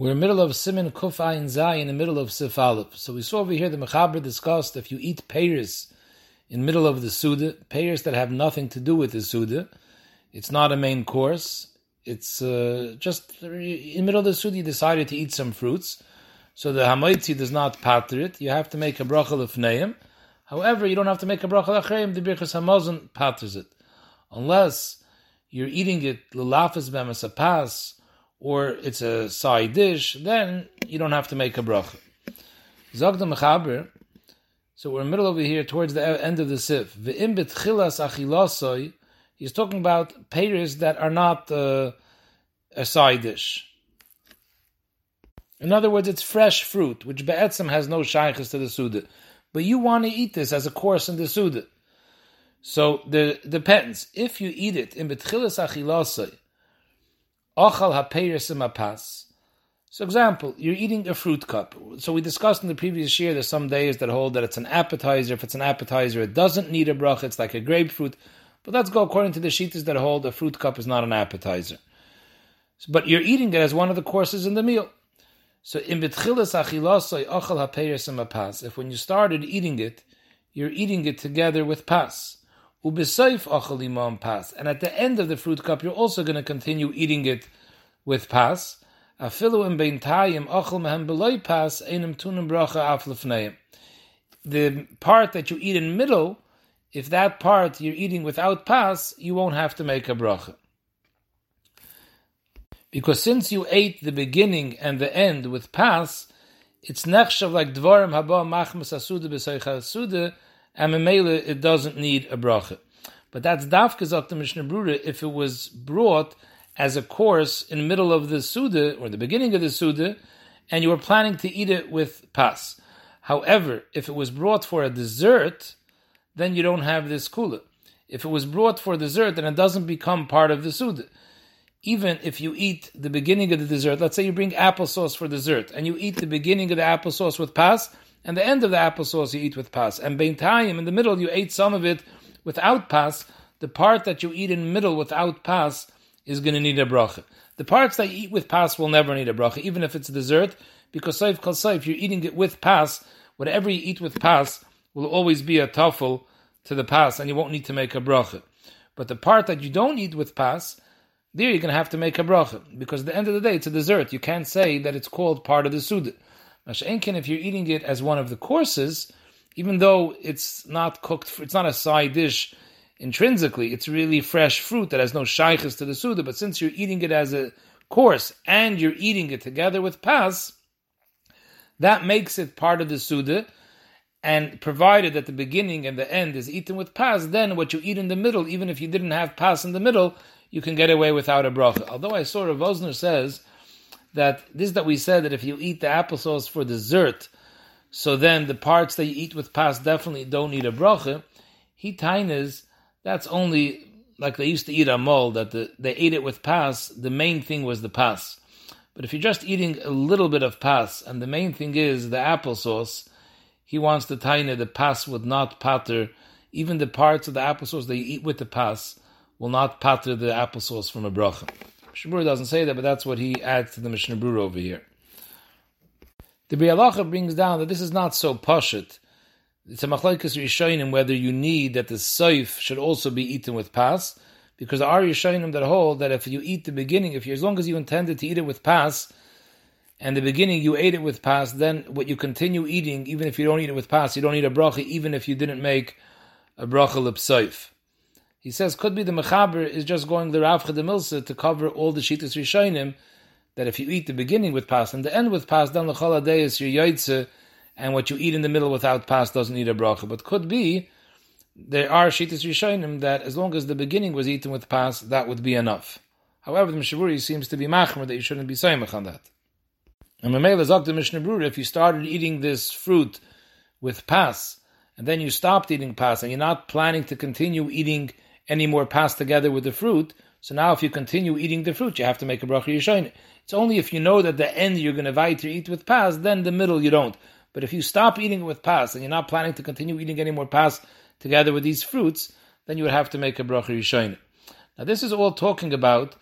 We're in the middle of Simin Kuf Ayin Zai in the middle of Sifalif. So we saw over here the Mechaber discussed if you eat pears in the middle of the Suda, pears that have nothing to do with the Suda, it's not a main course. It's uh, just in the middle of the Suda you decided to eat some fruits. So the Hamaitzi does not pater it. You have to make a bracha lefneim. However, you don't have to make a bracha lachreim. The Birchas Hamazon paters it. Unless you're eating it l'lafes b'emes pas or it's a side dish, then you don't have to make a bracha. Zogda mechaber. So we're in the middle over here towards the end of the sif. Ve'im betchilas achilasoi. He's talking about payers that are not uh, a side dish. In other words, it's fresh fruit, which be'etzim has no shaykhs to the suda. But you want to eat this as a course in the suda. So the depends. If you eat it in betchilas achilasoi, Ochal ha'peiris pas. So, example, you're eating a fruit cup. So we discussed in the previous year. There's some days that hold that it's an appetizer. If it's an appetizer, it doesn't need a bracha. It's like a grapefruit. But let's go according to the shitas that hold a fruit cup is not an appetizer. But you're eating it as one of the courses in the meal. So in betchilas achilasoi ochal ha'peiris pas. If when you started eating it, you're eating it together with pas. Ubesoif achal pas. And at the end of the fruit cup, you're also going to continue eating it with pas. Afilu im beintayim achal mehem beloy pas einem tunim bracha aflefneim. The part that you eat in middle, if that part you're eating without pas, you won't have to make a bracha. Because since you ate the beginning and the end with pas, it's nechshav like dvarim haba machmas asuda b'seicha asuda, and it doesn't need a bracha. But that's dafkes of the Mishnah Brura if it was brought as a course in the middle of the Suda or the beginning of the Suda, and you were planning to eat it with pas. However, if it was brought for a dessert, then you don't have this kula. If it was brought for dessert, then it doesn't become part of the Suda. Even if you eat the beginning of the dessert, let's say you bring applesauce for dessert, and you eat the beginning of the applesauce with pas, and the end of the applesauce you eat with pas. And beintayim, in the middle, you ate some of it without pas. The part that you eat in the middle without pas is going to need a bracha. The parts that you eat with pas will never need a bracha, even if it's a dessert, because saif kal saif, you're eating it with pas. Whatever you eat with pas will always be a tafel to the pas, and you won't need to make a bracha. But the part that you don't eat with pas, there you're going to have to make a bracha, because at the end of the day, it's a dessert. You can't say that it's called part of the suda. If you're eating it as one of the courses, even though it's not cooked, it's not a side dish intrinsically, it's really fresh fruit that has no shaykhs to the suda. But since you're eating it as a course and you're eating it together with pas, that makes it part of the suda. And provided that the beginning and the end is eaten with pas, then what you eat in the middle, even if you didn't have pas in the middle, you can get away without a bracha. Although I saw Rav Osner says that this that we said that if you eat the applesauce for dessert, so then the parts that you eat with pas definitely don't need a bracha. He tainas, that's only like they used to eat a mol, that the, they ate it with pas, the main thing was the pas. But if you're just eating a little bit of pas, and the main thing is the applesauce, he wants the taina, the pas would not pater, even the parts of the applesauce that you eat with the pas will not pater the applesauce from a bracha. Mishnah doesn't say that, but that's what he adds to the Mishnah Brura over here. The Bialacha brings down that this is not so pashut. It's a machlaikas rishonim whether you need that the saif should also be eaten with pas, because there are rishonim that hold that if you eat the beginning, if you, as long as you intended to eat it with pas, and the beginning you ate it with pas, then what you continue eating, even if you don't eat it with pas, you don't eat a bracha, even if you didn't make a bracha lip saif. He says could be the mechaber is just going the Rav Milsa to cover all the shitas rishonim that if you eat the beginning with pas and the end with pas, then the day is your yaitze, and what you eat in the middle without pas doesn't need a bracha. But could be there are shitas rishonim that as long as the beginning was eaten with pas, that would be enough. However, the Mishnah Brura seems to be machmer that you shouldn't be saying on that. And Mamela Zok the Mishnah Brura, if you started eating this fruit with pas, and then you stopped eating pas, and you're not planning to continue eating any more pass together with the fruit. So now, if you continue eating the fruit, you have to make a bracha yishayin. It's only if you know that the end you're going to weiter eat with pass, then the middle you don't. But if you stop eating it with pass and you're not planning to continue eating any more pass together with these fruits, then you would have to make a bracha yishayin. Now, this is all talking about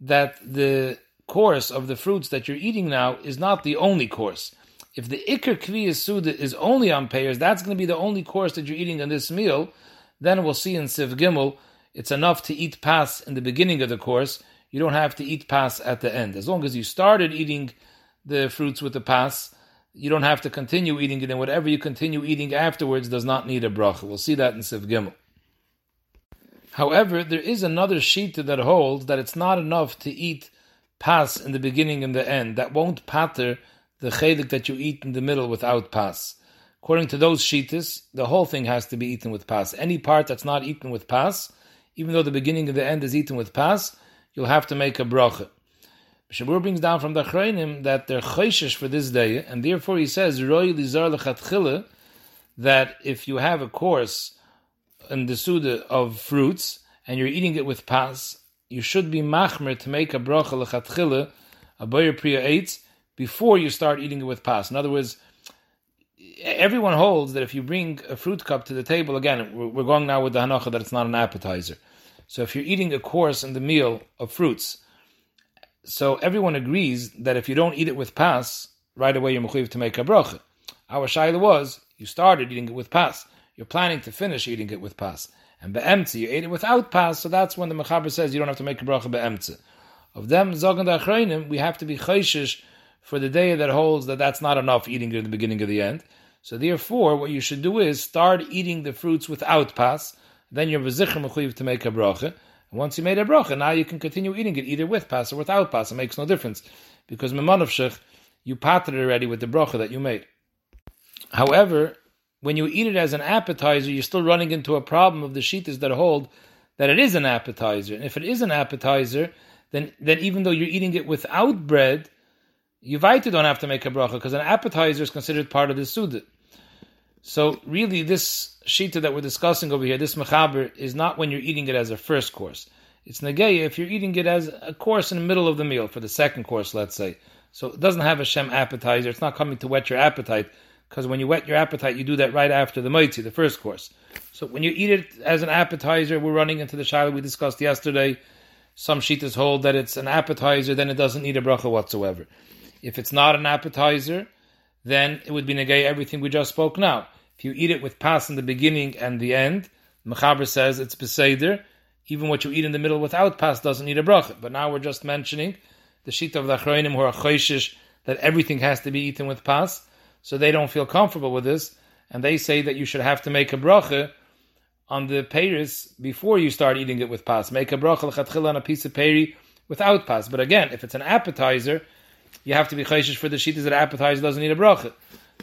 that the course of the fruits that you're eating now is not the only course. If the Iker Kviyas Suda is only on payers, that's going to be the only course that you're eating in this meal, then we'll see in Siv Gimel, it's enough to eat pas in the beginning of the course. You don't have to eat pas at the end. As long as you started eating the fruits with the pas, you don't have to continue eating it, and whatever you continue eating afterwards does not need a bracha. We'll see that in Siv Gimel. However, there is another sheet that holds that it's not enough to eat pas in the beginning and the end. That won't patter the chelik that you eat in the middle without pas. According to those sheetas, the whole thing has to be eaten with pas. Any part that's not eaten with pas, even though the beginning and the end is eaten with pas, you'll have to make a bracha. Shabur brings down from the Achrayim that they're chayshish for this day, and therefore he says, Roy lizar lechatchile, that if you have a course in the Suda of fruits, and you're eating it with pas, you should be machmer to make a bracha lechatchile, a boyer priya eitz, before you start eating it with pas. In other words, everyone holds that if you bring a fruit cup to the table, again, we're going now with the hanacha that it's not an appetizer. So if you're eating a course in the meal of fruits, so everyone agrees that if you don't eat it with pas, right away you're mechuyev to make a bracha. Our shaila was, you started eating it with pas. You're planning to finish eating it with pas. And be'emtze, you ate it without pas, so that's when the mechaber says you don't have to make a bracha be'emtze. Of them, zogan da'achreinim, we have to be chayshish for the day that holds that that's not enough eating at the beginning of the end. So therefore, what you should do is start eating the fruits without pas, then you're mechuyev to make a bracha, once you made a bracha, now you can continue eating it either with pas or without pas. It makes no difference because memanavshich, you patted already with the bracha that you made. However, when you eat it as an appetizer, you're still running into a problem of the sheetas that hold that it is an appetizer. And if it is an appetizer, then then even though you're eating it without bread, you vaita don't have to make a bracha because an appetizer is considered part of the suda. So really, this shita that we're discussing over here, this mechaber, is not when you're eating it as a first course. It's negeya if you're eating it as a course in the middle of the meal for the second course, let's say. So it doesn't have a shem appetizer. It's not coming to whet your appetite because when you whet your appetite, you do that right after the moitzi, the first course. So when you eat it as an appetizer, we're running into the shaila we discussed yesterday. Some shitas hold that it's an appetizer, then it doesn't need a bracha whatsoever. If it's not an appetizer, then it would be negay everything we just spoke now. If you eat it with pas in the beginning and the end, Mechaber says it's beseder. Even what you eat in the middle without pas doesn't need a bracha. But now we're just mentioning the sheet of the Achroinim who are choishish that everything has to be eaten with pas, so they don't feel comfortable with this, and they say that you should have to make a bracha on the peiris before you start eating it with pas. Make a bracha on a piece of peri without pas. But again, if it's an appetizer, you have to be choishish for the sheet that appetizer doesn't need a bracha.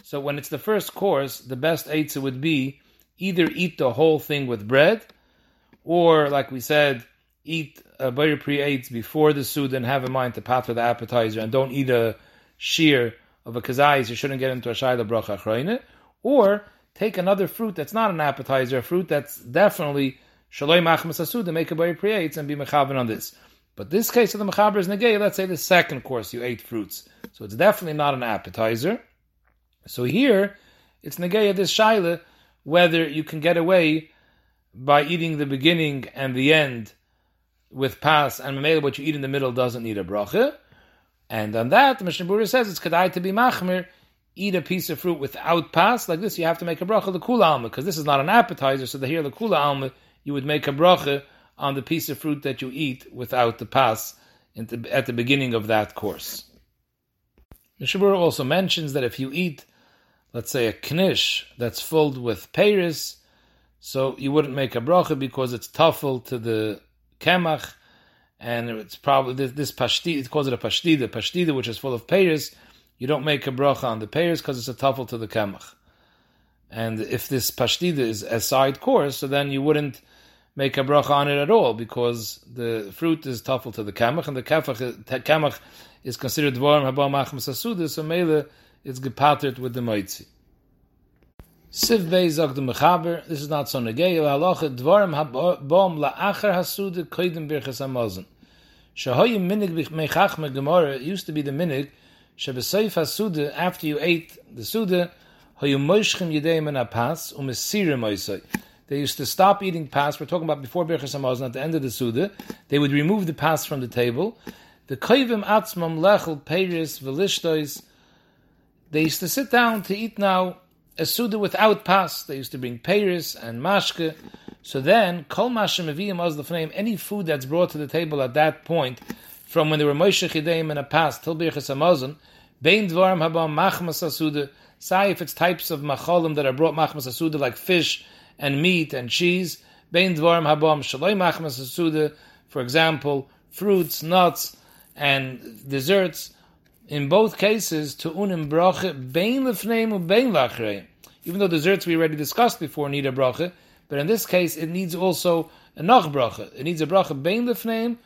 So when it's the first course, the best eitzah would be either eat the whole thing with bread, or like we said, eat a bayir pre eitz before the sud and have in mind to pat for the appetizer, and don't eat a shear of a kazais. You shouldn't get into a shayla bracha achrayne, or take another fruit that's not an appetizer, a fruit that's definitely shaloi machmas asud and make a bayir pre eitz and be mechaven on this. But this case of the mechaber is negay. Let's say the second course you ate fruits, so it's definitely not an appetizer. So here, it's Negeya this Shaila, whether you can get away by eating the beginning and the end with pas, and Mamela, what you eat in the middle doesn't need a bracha. And on that, the Mishnah Berurah says it's kedai to be machmir, eat a piece of fruit without pas, like this, you have to make a bracha the kula alma, because this is not an appetizer, so the here the kula alma, you would make a bracha on the piece of fruit that you eat without the pas at the beginning of that course. Mishnah Berurah also mentions that if you eat let's say a knish that's filled with Paris, so you wouldn't make a bracha because it's tuffle to the kemach, and it's probably this, this pashti, it calls it a pashtida, pashtida which is full of Paris, you don't make a bracha on the Paris because it's a tuffle to the kemach. And if this pashtida is a side course, so then you wouldn't make a bracha on it at all because the fruit is tuffle to the kamach and the kamach is considered dvorim haba machmas so mele it's gepatert with the moitzi. Siv Bey zog the Mechaber, this is not so negei, halacha dvarim habom la'achar hasude koidim birchas hamazon. Shahoyim minig mechachme gemara, it used to be the minig, shebeseif hasude, after you ate the sude, hoyim moishchem yedeim en apas, umesirim oisoi. They used to stop eating pas, we're talking about before birchas hamazon, at the end of the sude, they would remove the pas from the table, The koivim atzmam lechel peiris velishtois. They used to sit down to eat now a suda without pas. They used to bring peiris and mashke. So then, kol mashem aviyim name any food that's brought to the table at that point, from when there were Moshe Chideim and a pas till birchas hamazon, bein dvarim habam machmas asuda. Say if it's types of macholim that are brought machmas asuda like fish and meat and cheese. Bein dvarim habam shaloi machmas asuda. For example, fruits, nuts, and desserts, in both cases, to unim bracha, bein lefneim bein lachreim. Even though desserts we already discussed before need a bracha, but in this case it needs also a nach bracha. It needs a bracha bein lefneim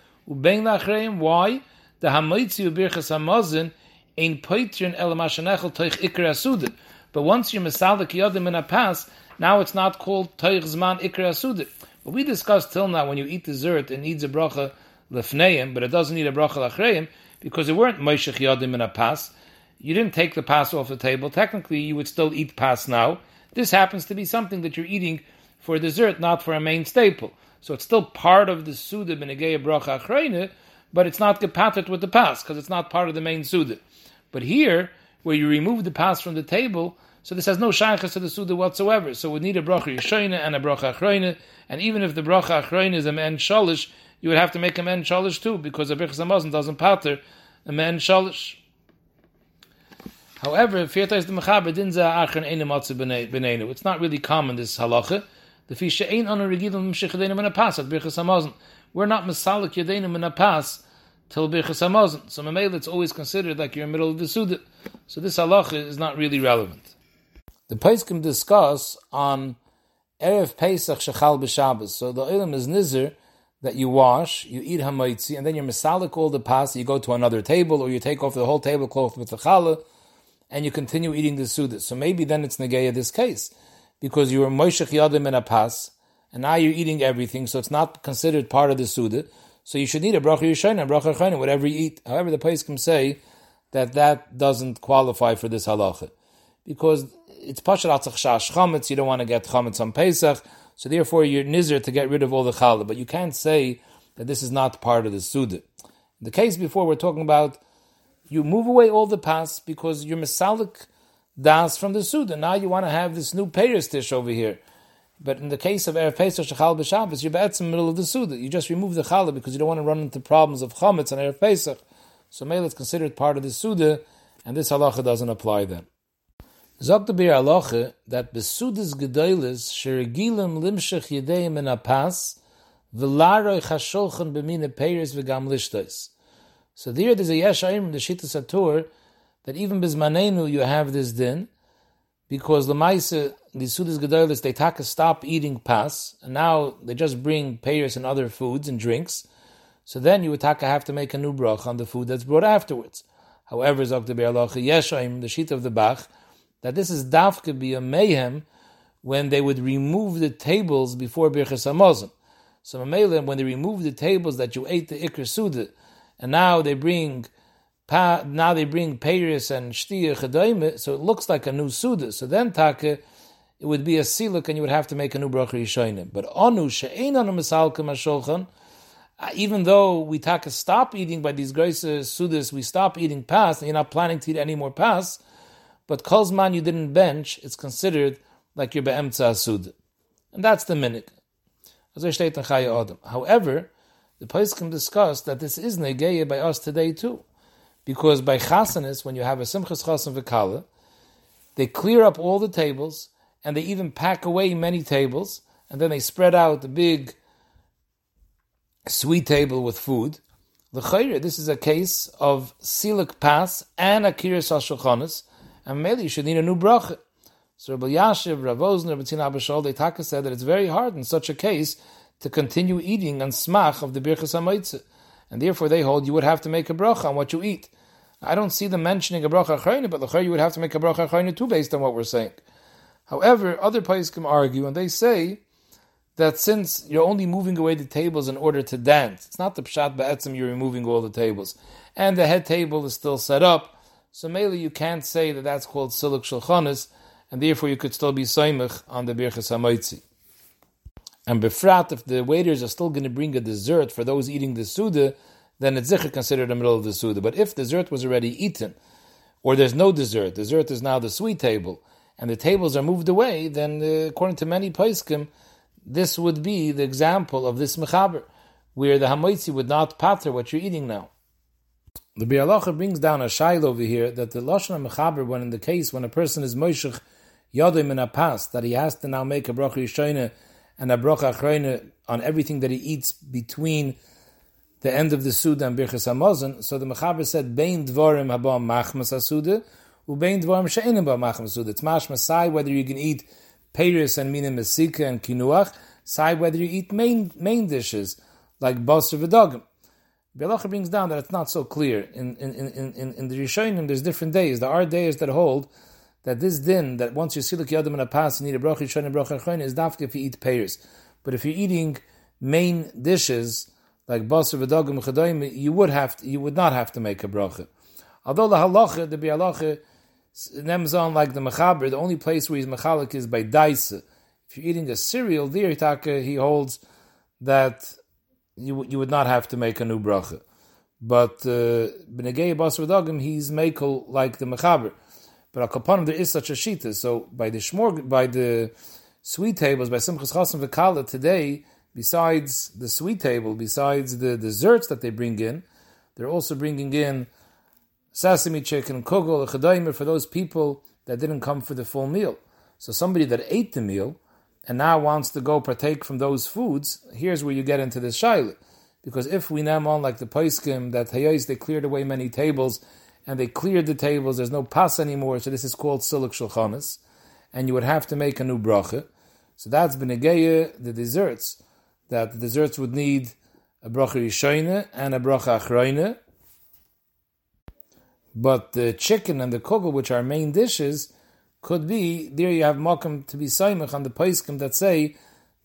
bein lachreim. Why? The hamaitzi ubirchas hamazin ein poitrin el mashanechel toich ikra. But once you're mesalik yodim in a pass, now it's not called toich zman ikra asudah. But we discussed till now, when you eat dessert, it needs a bracha lefneim, but it doesn't need a bracha lachreim, because it weren't Moishech Yadim in a pas. You didn't take the pas off the table. Technically, you would still eat pas now. This happens to be something that you're eating for dessert, not for a main staple. So it's still part of the Suda Benegeya Bracha Achreine, but it's not gepatet with the pas, because it's not part of the main Suda. But here, where you remove the pas from the table, so this has no shaykhs to the Suda whatsoever. So we need a bracha Yishoina and a bracha Achreine, and even if the bracha Achreine is a man shalish, you would have to make a man shalish too, because a Birchas Hamazon doesn't pater a man shalish. However, the mechaber matze benenu. It's not really common this halacha. The fisha ain't on a regilam mshichadenim in a pas at Birchas Hamazon. We're not masalik a pas till Birchas Hamazon. So mamela it's always considered like you're in the middle of the suda. So this halacha is not really relevant. The Paiskim discuss on Erev Pesach Shechal B'Shabbos. So the Olam is Nizir that you wash, you eat hamaitzi, and then you're misalik all the pas, you go to another table, or you take off the whole tablecloth with the challah, and you continue eating the suda. So maybe then it's negeya this case, because you were moishech yadim in a pas, and now you're eating everything, so it's not considered part of the suda. So you should need a bracha yishayna, bracha chayna, whatever you eat. However, the can say that that doesn't qualify for this halacha, because it's pashat atzach shash chametz. You don't want to get chametz on Pesach. So therefore, you're nizr to get rid of all the challah. But you can't say that this is not part of the suda. The case before we're talking about, you move away all the pas because you're misalik das from the suda. Now you want to have this new payers dish over here. But in the case of Erev Pesach Shechal B'Shabbos, you're in the middle of the Suda. You just remove the Challah because you don't want to run into problems of Chametz on Erev Pesach. So Mele is considered part of the Suda, and this halacha doesn't apply then. Sagt der Bir that Besudes Gedoiles, Sheregilim Yedeim in Apas, Velaroi Chasholchen Bemine Peiris Vegam Lishtois. So there there's a Yeshayim the Shita Satur, that even Bismanenu you have this din, because Lamaisa, the Sudas Gedoiles, they take a stop eating pas, and now they just bring payers and other foods and drinks, so then you would have to make a new brach on the food that's brought afterwards. However, Zok the Bir Aloche, Yeshayim, the Shita of the Bach, that this is dafke be a mayhem when they would remove the tables before Birchas Hamazon. So when they remove the tables that you ate the Ikr Suda, and now they bring now they bring Peiris and Shtiya Chadayim, so it looks like a new Suda. So then Take, it would be a siluk and you would have to make a new bracha yishoinim. But anu she'ein anu misalka mashulchan, uh, even though we take a stop eating by these grace sudas, we stop eating pas, and you're not planning to eat any more pas, but kolzman you didn't bench, it's considered like you're be'emtza asud. And that's the minik. However, the can discuss that this is negeya by us today too. Because by chasanis, when you have a simchas chasan v'kala, they clear up all the tables, and they even pack away many tables, and then they spread out the big sweet table with food. This is a case of silik pas and akiris al and maybe you should need a new bracha. So Rav Elyashiv, Rav Ben Tzion Abba Shaul, they taka said that it's very hard in such a case to continue eating on smach of the birchas hamaitze, and therefore they hold you would have to make a bracha on what you eat. I don't see them mentioning a bracha chayne, but the you would have to make a bracha chayne too, based on what we're saying. However, other can argue, and they say that since you're only moving away the tables in order to dance, it's not the pshat ba'etzim you're removing all the tables, and the head table is still set up, so mainly you can't say that that's called siluk shulchanis, and therefore you could still be soimich on the birchas hamoitzi. And befrat, if the waiters are still going to bring a dessert for those eating the suda, then it's zikr considered the middle of the Suda. But if dessert was already eaten, or there's no dessert, dessert is now the sweet table, and the tables are moved away, then uh, according to many Paiskim, this would be the example of this mechaber, where the hamoitzi would not patter what you're eating now. The Bialacha brings down a shail over here that the Lashon mechaber, when in the case when a person is moishech yadim in a past, that he has to now make a bracha yishayna and a bracha achrayna on everything that he eats between the end of the Suda and Birchas Hamazon. So the Mechaber said, Bein dvorim haba machmas asuda, ubein dvorim she'enim ba machmas asuda. It's mashma sai whether you can eat peiris and minim mesika and kinuach, sai whether you eat main, main dishes like basar v'dogim. Bialacha brings down that it's not so clear. In, in, in, in, in the Rishonim, there's different days. There are days that hold that this din, that once you see the yadim in a pass, you need a bracha yishon and bracha is dafka if you eat payers. But if you're eating main dishes, like basar v'dogim chadayim, you would have to, you would not have to make a bracha. Although the halacha, the bialacha, nems on like the mechaber, the only place where he's mechalik is by daisa. If you're eating a cereal, there he holds that you you would not have to make a new bracha. But b'negei uh, basar v'dogim, he's makel like the mechaber. But al kapanim there is such a shita. So by the shmor, by the sweet tables, by Simchas Chasim v'kala today, besides the sweet table, besides the desserts that they bring in, they're also bringing in sesame chicken, kugel, chadaimer for those people that didn't come for the full meal. So somebody that ate the meal and now wants to go partake from those foods, here's where you get into this shaila. Because if we name on like the paiskim that hayais they cleared away many tables and they cleared the tables. There's no pas anymore, so this is called siluk shulchanis, and you would have to make a new bracha. So that's benegeya the desserts that the desserts would need a bracha rishoine and a bracha achroine. But the chicken and the kugel, which are main dishes, could be there. You have makom to be saimach on the paiskim that say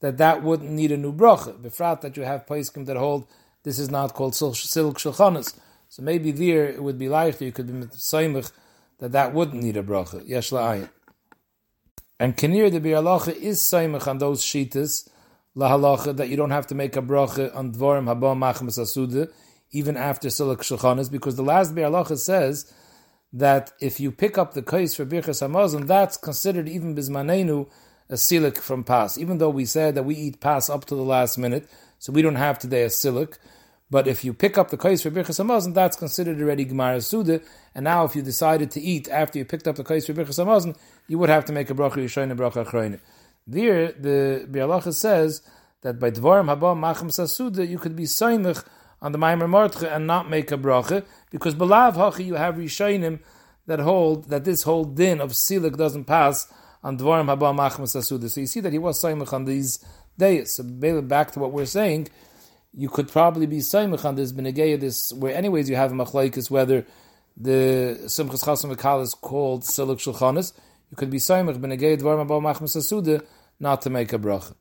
that that wouldn't need a new bracha. Befrat that you have paiskim that hold this is not called silk shulchanis. So maybe there it would be likely you could be mitzayimich that that wouldn't need a bracha. Yesh la'ayin. And kinir the bi'alacha is saymich on those shitas lahalacha that you don't have to make a bracha on dvorim haba machmas asuda even after silak shulchanis because the last bi'alacha says that if you pick up the case for birchas hamazon that's considered even bismanenu a silik from pas even though we said that we eat pas up to the last minute so we don't have today a silik but if you pick up the kais for Birchas Hamazon, that's considered already Gemara Suda. And now if you decided to eat after you picked up the kais for Birchas Hamazon, you would have to make a bracha Yishayin, a bracha Achroine. There, the Bialacha says that by Dvarim Haba Machem Sasuda, you could be Saimich on the Maimer Martche and not make a bracha, because Belav Hachi, you have Rishonim that hold, that this whole din of Silik doesn't pass on Dvarim Haba Machem Sasuda. So you see that he was Saimich on these days. So back to what we're saying, you could probably be Saimach on this Benegeya, this where anyways you have machlaikis whether the Simchas Chasim is called Silik Shulchanis, you could be Saimach Benegeya Dvar Mabal Machmas Asuda not to make a bracha.